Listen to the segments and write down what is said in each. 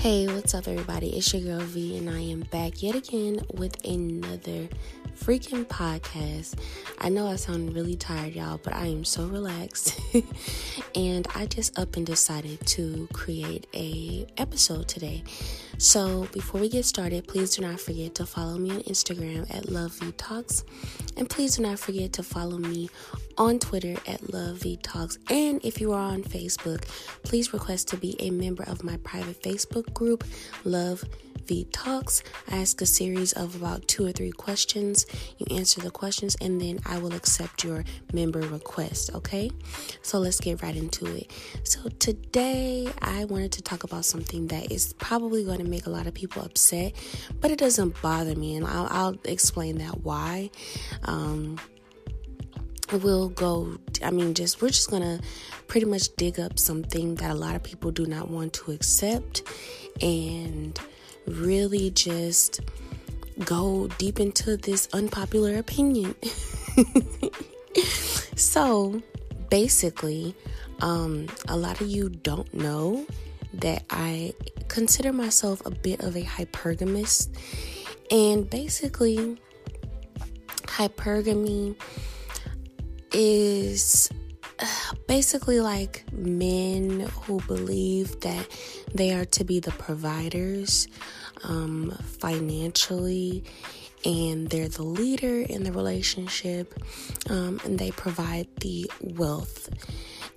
Hey, what's up, everybody? It's your girl V, and I am back yet again with another freaking podcast. I know I sound really tired, y'all, but I am so relaxed. and I just up and decided to create a episode today. So before we get started, please do not forget to follow me on Instagram at Love V Talks. And please do not forget to follow me on Twitter at Love V Talks. And if you are on Facebook, please request to be a member of my private Facebook group, Love V Talks. I ask a series of about two or three questions. You answer the questions, and then I will accept your member request. Okay? So let's get right into it. So today, I wanted to talk about something that is probably going to make a lot of people upset, but it doesn't bother me, and I'll, I'll explain that why. Um, we'll go i mean just we're just gonna pretty much dig up something that a lot of people do not want to accept and really just go deep into this unpopular opinion. So basically um, a lot of you don't know that i consider myself a bit of a hypergamist. And basically hypergamy is basically like men who believe that they are to be the providers um, financially and they're the leader in the relationship um, and they provide the wealth.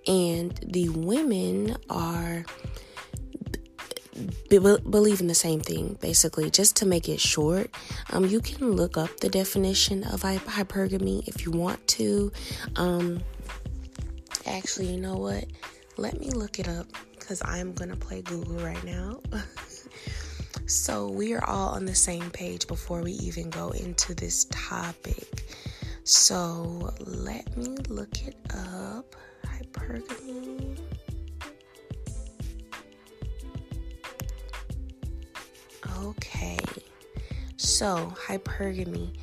And the women are be- believe in the same thing basically just to make it short. Um, you can look up the definition of hypergamy if you want to. Um, actually you know what? Let me look it up because i'm gonna play google right now. So we are all on the same page before we even go into this topic. So let me look it up. Hypergamy. Okay, so hypergamy,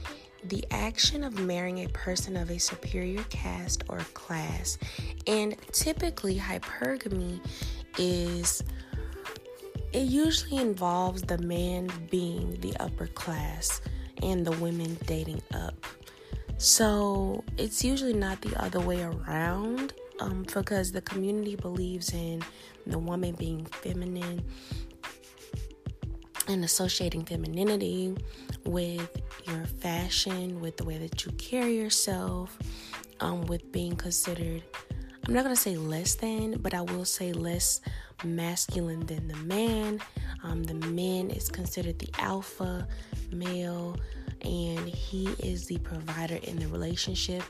the action of marrying a person of a superior caste or class. And typically, hypergamy is it usually involves the man being the upper class and the women dating up. So it's usually not the other way around um, because the community believes in the woman being feminine and associating femininity with your fashion, with the way that you carry yourself, um, with being considered, I'm not going to say less than, but I will say less masculine than the man. Um, the man is considered the alpha male and he is the provider in the relationship.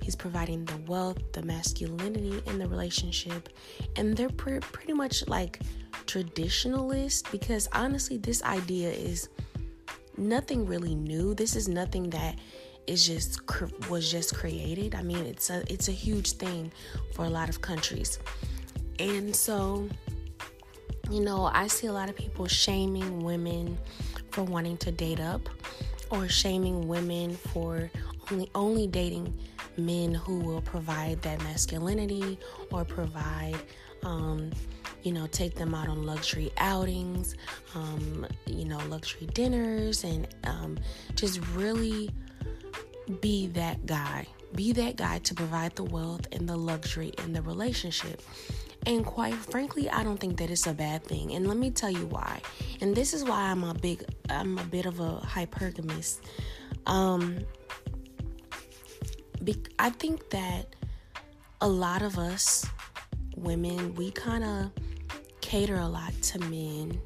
He's providing the wealth, the masculinity in the relationship, and they're pre- pretty much like traditionalist because honestly, this idea is nothing really new. This is nothing that is just was just created. I mean, it's a it's a huge thing for a lot of countries, and so you know, I see a lot of people shaming women for wanting to date up or shaming women for only only dating men who will provide that masculinity or provide um, you know take them out on luxury outings um, you know luxury dinners and um, just really be that guy be that guy to provide the wealth and the luxury in the relationship and quite frankly, I don't think that it's a bad thing. And let me tell you why. And this is why I'm a big I'm a bit of a hypergamist. Um be, I think that a lot of us women, we kind of cater a lot to men.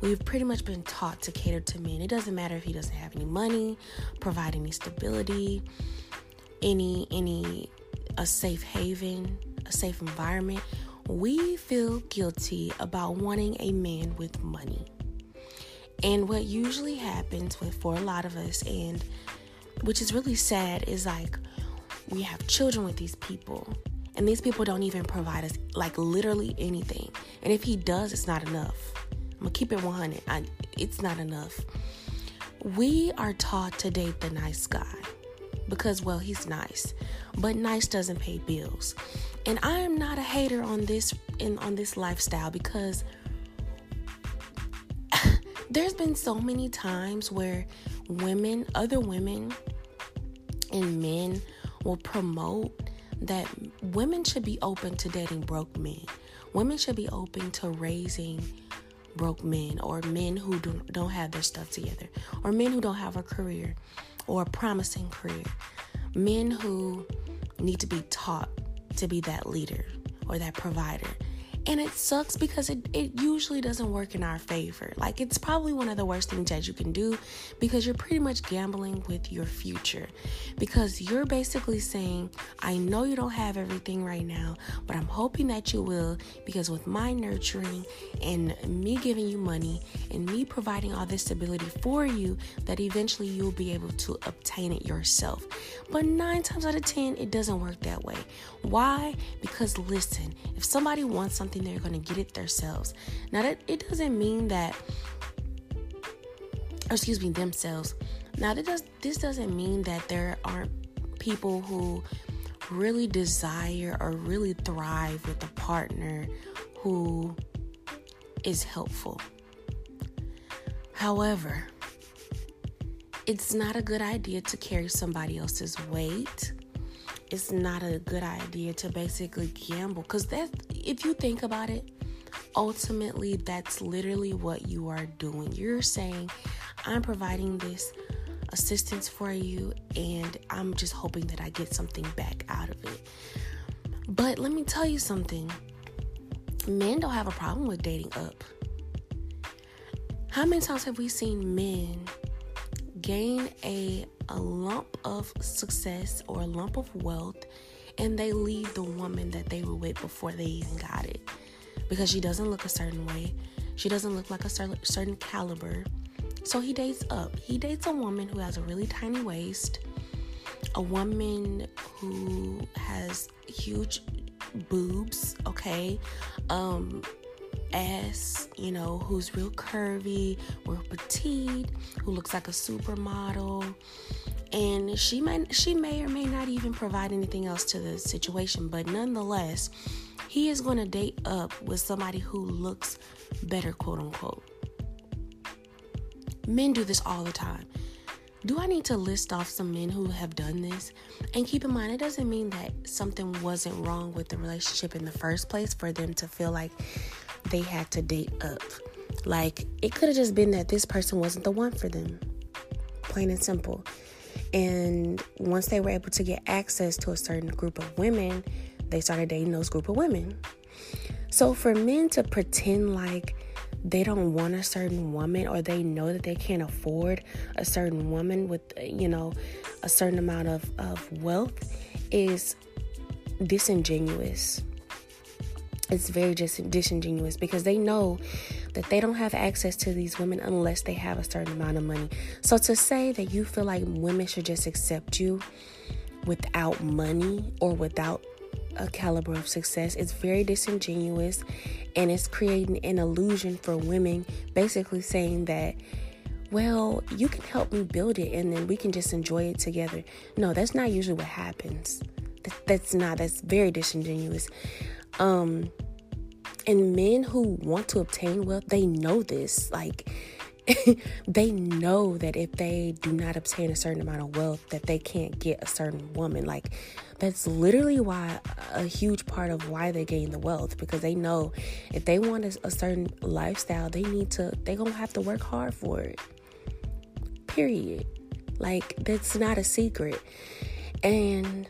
We've pretty much been taught to cater to men. It doesn't matter if he doesn't have any money, provide any stability, any any a safe haven, a safe environment, we feel guilty about wanting a man with money. And what usually happens with for a lot of us and which is really sad is like we have children with these people and these people don't even provide us like literally anything. And if he does, it's not enough. I'm gonna keep it 100. I, it's not enough. We are taught to date the nice guy because well he's nice but nice doesn't pay bills and i am not a hater on this in on this lifestyle because there's been so many times where women, other women, and men will promote that women should be open to dating broke men. Women should be open to raising broke men or men who don't, don't have their stuff together or men who don't have a career or a promising career. Men who need to be taught to be that leader or that provider and it sucks because it, it usually doesn't work in our favor. Like, it's probably one of the worst things that you can do because you're pretty much gambling with your future. Because you're basically saying, I know you don't have everything right now, but I'm hoping that you will because with my nurturing and me giving you money and me providing all this stability for you, that eventually you'll be able to obtain it yourself. But nine times out of ten, it doesn't work that way. Why? Because listen, if somebody wants something, they're going to get it themselves. Now that it doesn't mean that oh, excuse me themselves. Now that does this doesn't mean that there aren't people who really desire or really thrive with a partner who is helpful. However, it's not a good idea to carry somebody else's weight it's not a good idea to basically gamble. Because that if you think about it ultimately that's literally what you are doing. You're saying i'm providing this assistance for you and i'm just hoping that i get something back out of it. But let me tell you something. Men don't have a problem with dating up. How many times have we seen men gain a a lump of success or a lump of wealth and they leave the woman that they were with before they even got it because she doesn't look a certain way. She doesn't look like a certain caliber. So he dates up. He dates a woman who has a really tiny waist, a woman who has huge boobs, okay? Um ass, you know, who's real curvy, real petite, who looks like a supermodel. And she might she may or may not even provide anything else to the situation, but nonetheless, he is going to date up with somebody who looks better, quote unquote. Men do this all the time. Do I need to list off some men who have done this? And keep in mind, it doesn't mean that something wasn't wrong with the relationship in the first place for them to feel like they had to date up. Like, it could have just been that this person wasn't the one for them. Plain and simple. And once they were able to get access to a certain group of women, they started dating those group of women. So for men to pretend like they don't want a certain woman or they know that they can't afford a certain woman with you know a certain amount of, of wealth is disingenuous it's very just disingenuous because they know that they don't have access to these women unless they have a certain amount of money. So to say that you feel like women should just accept you without money or without a caliber of success is very disingenuous and it's creating an illusion for women basically saying that well, you can help me build it and then we can just enjoy it together. No, that's not usually what happens. That's not, that's very disingenuous. Um, and men who want to obtain wealth, they know this. Like, they know that if they do not obtain a certain amount of wealth, that they can't get a certain woman. Like, that's literally why a huge part of why they gain the wealth because they know if they want a, a certain lifestyle, they need to, they gonna have to work hard for it. Period. Like, that's not a secret. And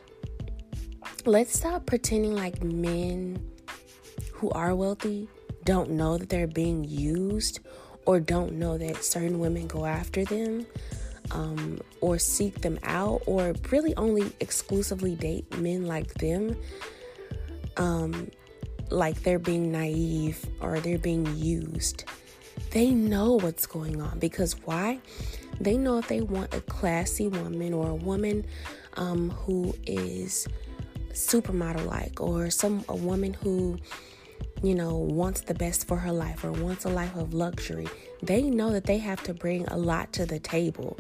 let's stop pretending like men who are wealthy don't know that they're being used or don't know that certain women go after them um, or seek them out or really only exclusively date men like them um, like they're being naive or they're being used. They know what's going on because why? They know if they want a classy woman or a woman um, who is supermodel like or some a woman who you know wants the best for her life or wants a life of luxury they know that they have to bring a lot to the table.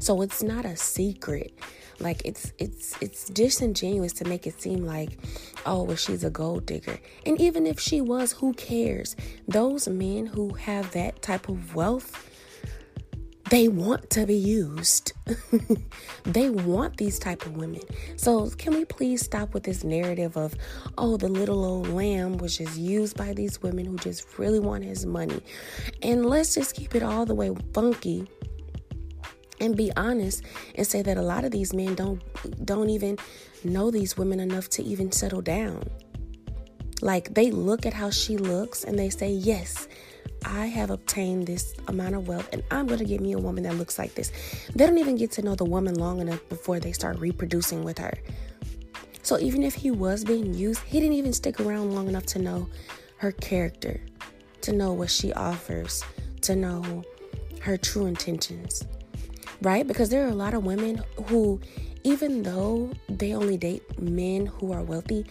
So it's not a secret. Like it's it's it's disingenuous to make it seem like oh well she's a gold digger. And even if she was who cares? Those men who have that type of wealth they want to be used. they want these type of women. So can we please stop with this narrative of, oh, the little old lamb was just used by these women who just really want his money. And let's just keep it all the way funky and be honest and say that a lot of these men don't don't even know these women enough to even settle down. Like they look at how she looks and they say, "Yes, I have obtained this amount of wealth and I'm going to get me a woman that looks like this. They don't even get to know the woman long enough before they start reproducing with her. So even if he was being used, he didn't even stick around long enough to know her character, to know what she offers, to know her true intentions. Right? Because there are a lot of women who, even though they only date men who are wealthy,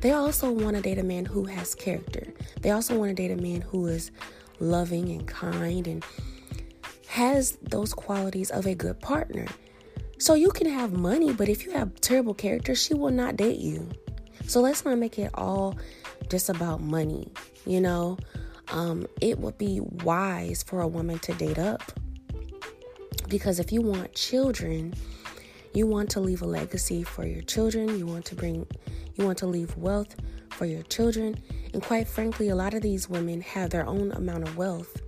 they also want to date a man who has character. They also want to date a man who is loving and kind and has those qualities of a good partner. So you can have money, but if you have terrible character, she will not date you. So let's not make it all just about money, you know? Um, it would be wise for a woman to date up. Because if you want children, you want to leave a legacy for your children, you want to bring you want to leave wealth for your children, and quite frankly, a lot of these women have their own amount of wealth,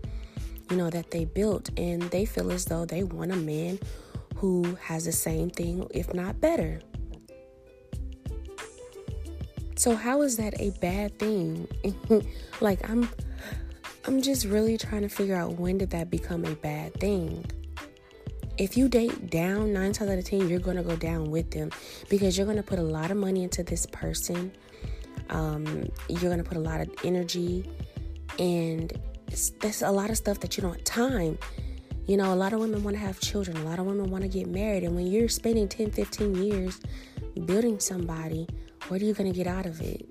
you know, that they built, and they feel as though they want a man who has the same thing, if not better. So how is that a bad thing? like I'm I'm just really trying to figure out when did that become a bad thing? If you date down, nine times out of ten, you're gonna go down with them because you're gonna put a lot of money into this person um, you're going to put a lot of energy and there's a lot of stuff that you don't have time. You know, a lot of women want to have children, a lot of women want to get married. And when you're spending 10, 15 years building somebody, what are you going to get out of it?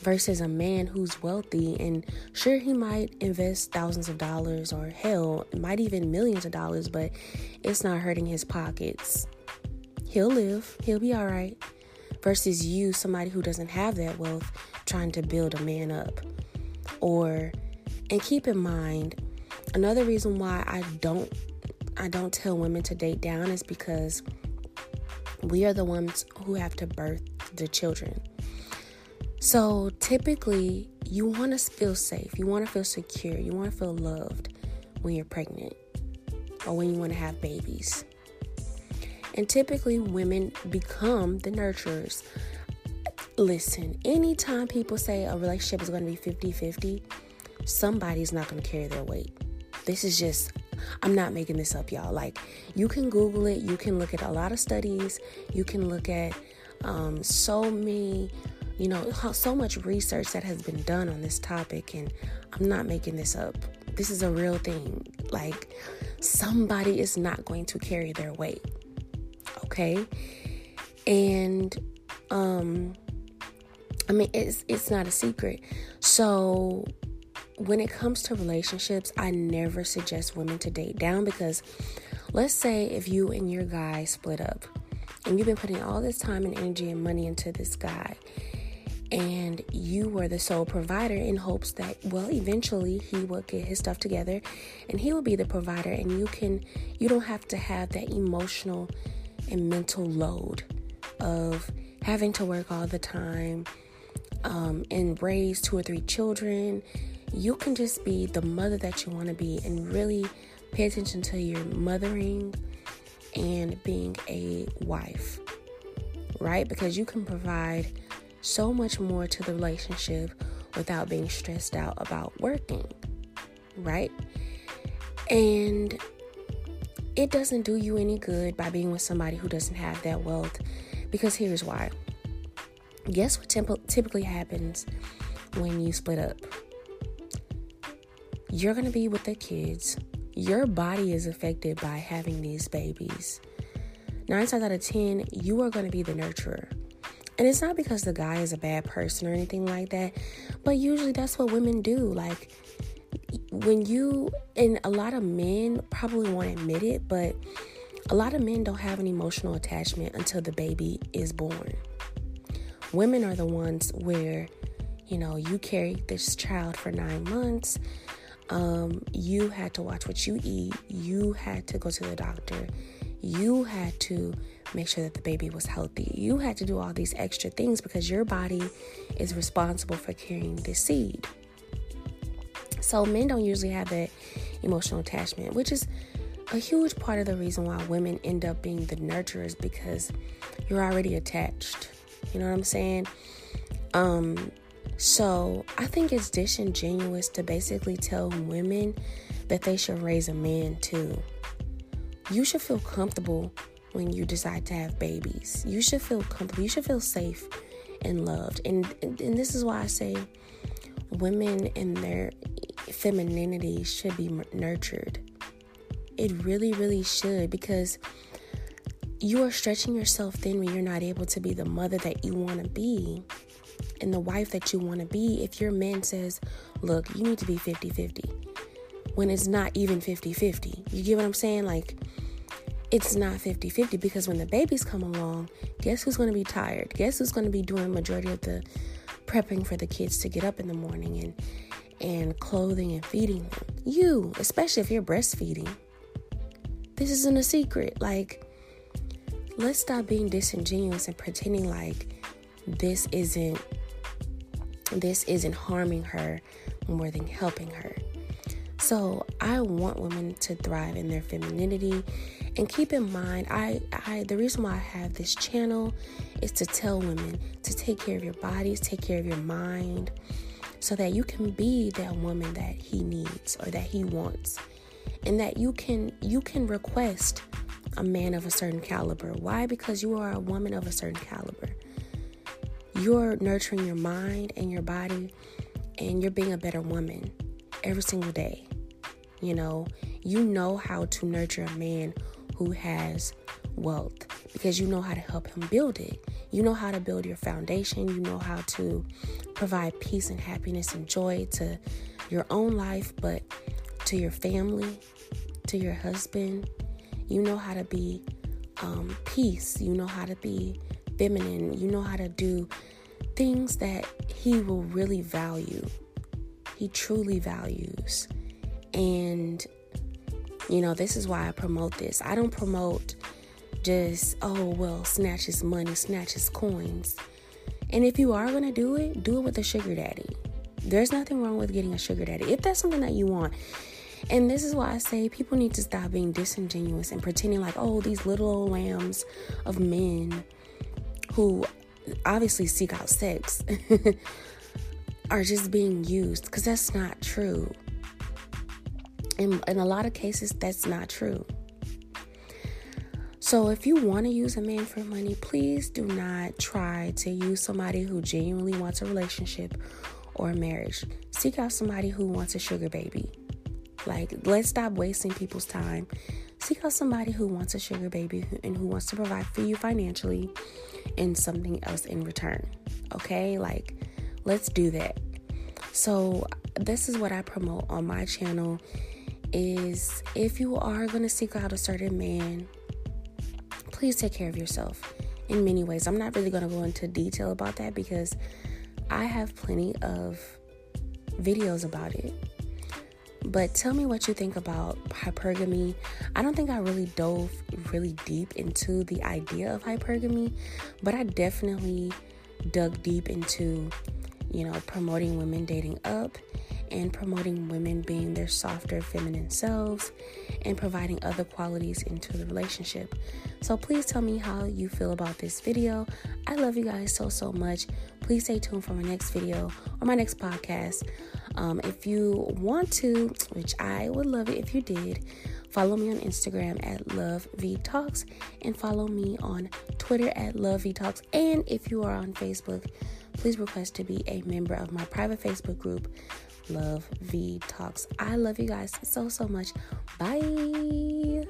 Versus a man who's wealthy and sure, he might invest thousands of dollars or hell, might even millions of dollars, but it's not hurting his pockets. He'll live, he'll be all right versus you, somebody who doesn't have that wealth, trying to build a man up. Or, and keep in mind, another reason why I don't I don't tell women to date down is because we are the ones who have to birth the children. So typically, you want to feel safe, you want to feel secure, you want to feel loved when you're pregnant or when you want to have babies. And typically, women become the nurturers. Listen, anytime people say a relationship is going to be 50 50, somebody's not going to carry their weight. This is just, I'm not making this up, y'all. Like, you can Google it, you can look at a lot of studies, you can look at um, so many, you know, so much research that has been done on this topic, and I'm not making this up. This is a real thing. Like, somebody is not going to carry their weight okay? And um I mean it's it's not a secret. So when it comes to relationships, I never suggest women to date down because let's say if you and your guy split up and you've been putting all this time and energy and money into this guy and you were the sole provider in hopes that well eventually he will get his stuff together and he will be the provider and you can you don't have to have that emotional and mental load of having to work all the time um, and raise two or three children. You can just be the mother that you want to be and really pay attention to your mothering and being a wife, right? Because you can provide so much more to the relationship without being stressed out about working, right? And it doesn't do you any good by being with somebody who doesn't have that wealth because here's why. Guess what temp- typically happens when you split up? You're going to be with the kids. Your body is affected by having these babies. Nine times out of ten, you are going to be the nurturer. And it's not because the guy is a bad person or anything like that, but usually that's what women do. Like, when you and a lot of men probably won't admit it, but a lot of men don't have an emotional attachment until the baby is born. Women are the ones where, you know, you carry this child for nine months. Um, you had to watch what you eat. You had to go to the doctor. You had to make sure that the baby was healthy. You had to do all these extra things because your body is responsible for carrying the seed. So men don't usually have that emotional attachment, which is a huge part of the reason why women end up being the nurturers because you're already attached. You know what I'm saying? Um so I think it's disingenuous to basically tell women that they should raise a man too. You should feel comfortable when you decide to have babies. You should feel comfortable. You should feel safe and loved. And and, and this is why I say women in their femininity should be nurtured. It really, really should because you are stretching yourself thin when you're not able to be the mother that you want to be and the wife that you want to be if your man says, Look, you need to be 50 50 when it's not even 50 50. You get what I'm saying? Like, it's not 50 50 because when the babies come along, guess who's going to be tired? Guess who's going to be doing majority of the prepping for the kids to get up in the morning and and clothing and feeding them? You, especially if you're breastfeeding. This isn't a secret. Like, let's stop being disingenuous and pretending like this isn't this isn't harming her more than helping her. So I want women to thrive in their femininity. And keep in mind, I, I the reason why I have this channel is to tell women to take care of your bodies, take care of your mind, so that you can be that woman that he needs or that he wants. And that you can you can request a man of a certain caliber. Why? Because you are a woman of a certain caliber you're nurturing your mind and your body and you're being a better woman every single day. You know, you know how to nurture a man who has wealth because you know how to help him build it. You know how to build your foundation. You know how to provide peace and happiness and joy to your own life, but to your family, to your husband. You know how to be um, peace. You know how to be feminine. You know how to do things that he will really value. He truly values. And, you know, this is why I promote this. I don't promote just, oh, well, snatch his money, snatch his coins. And if you are going to do it, do it with a sugar daddy. There's nothing wrong with getting a sugar daddy if that's something that you want. And this is why I say people need to stop being disingenuous and pretending like, oh, these little old lambs of men who obviously seek out sex are just being used because that's not true. In, in a lot of cases, that's not true. So, if you want to use a man for money, please do not try to use somebody who genuinely wants a relationship or a marriage. Seek out somebody who wants a sugar baby. Like, let's stop wasting people's time. Seek out somebody who wants a sugar baby and who wants to provide for you financially and something else in return. Okay? Like, let's do that. So, this is what I promote on my channel is if you are going to seek out a certain man, please take care of yourself in many ways. I'm not really going to go into detail about that because I have plenty of videos about it. But tell me what you think about hypergamy. I don't think I really dove really deep into the idea of hypergamy, but I definitely dug deep into, you know, promoting women dating up and promoting women being their softer feminine selves and providing other qualities into the relationship. So please tell me how you feel about this video. I love you guys so so much. Please stay tuned for my next video or my next podcast. Um, if you want to, which I would love it if you did, follow me on Instagram at Love V Talks and follow me on Twitter at Love V Talks. And if you are on Facebook, please request to be a member of my private Facebook group, Love V Talks. I love you guys so, so much. Bye.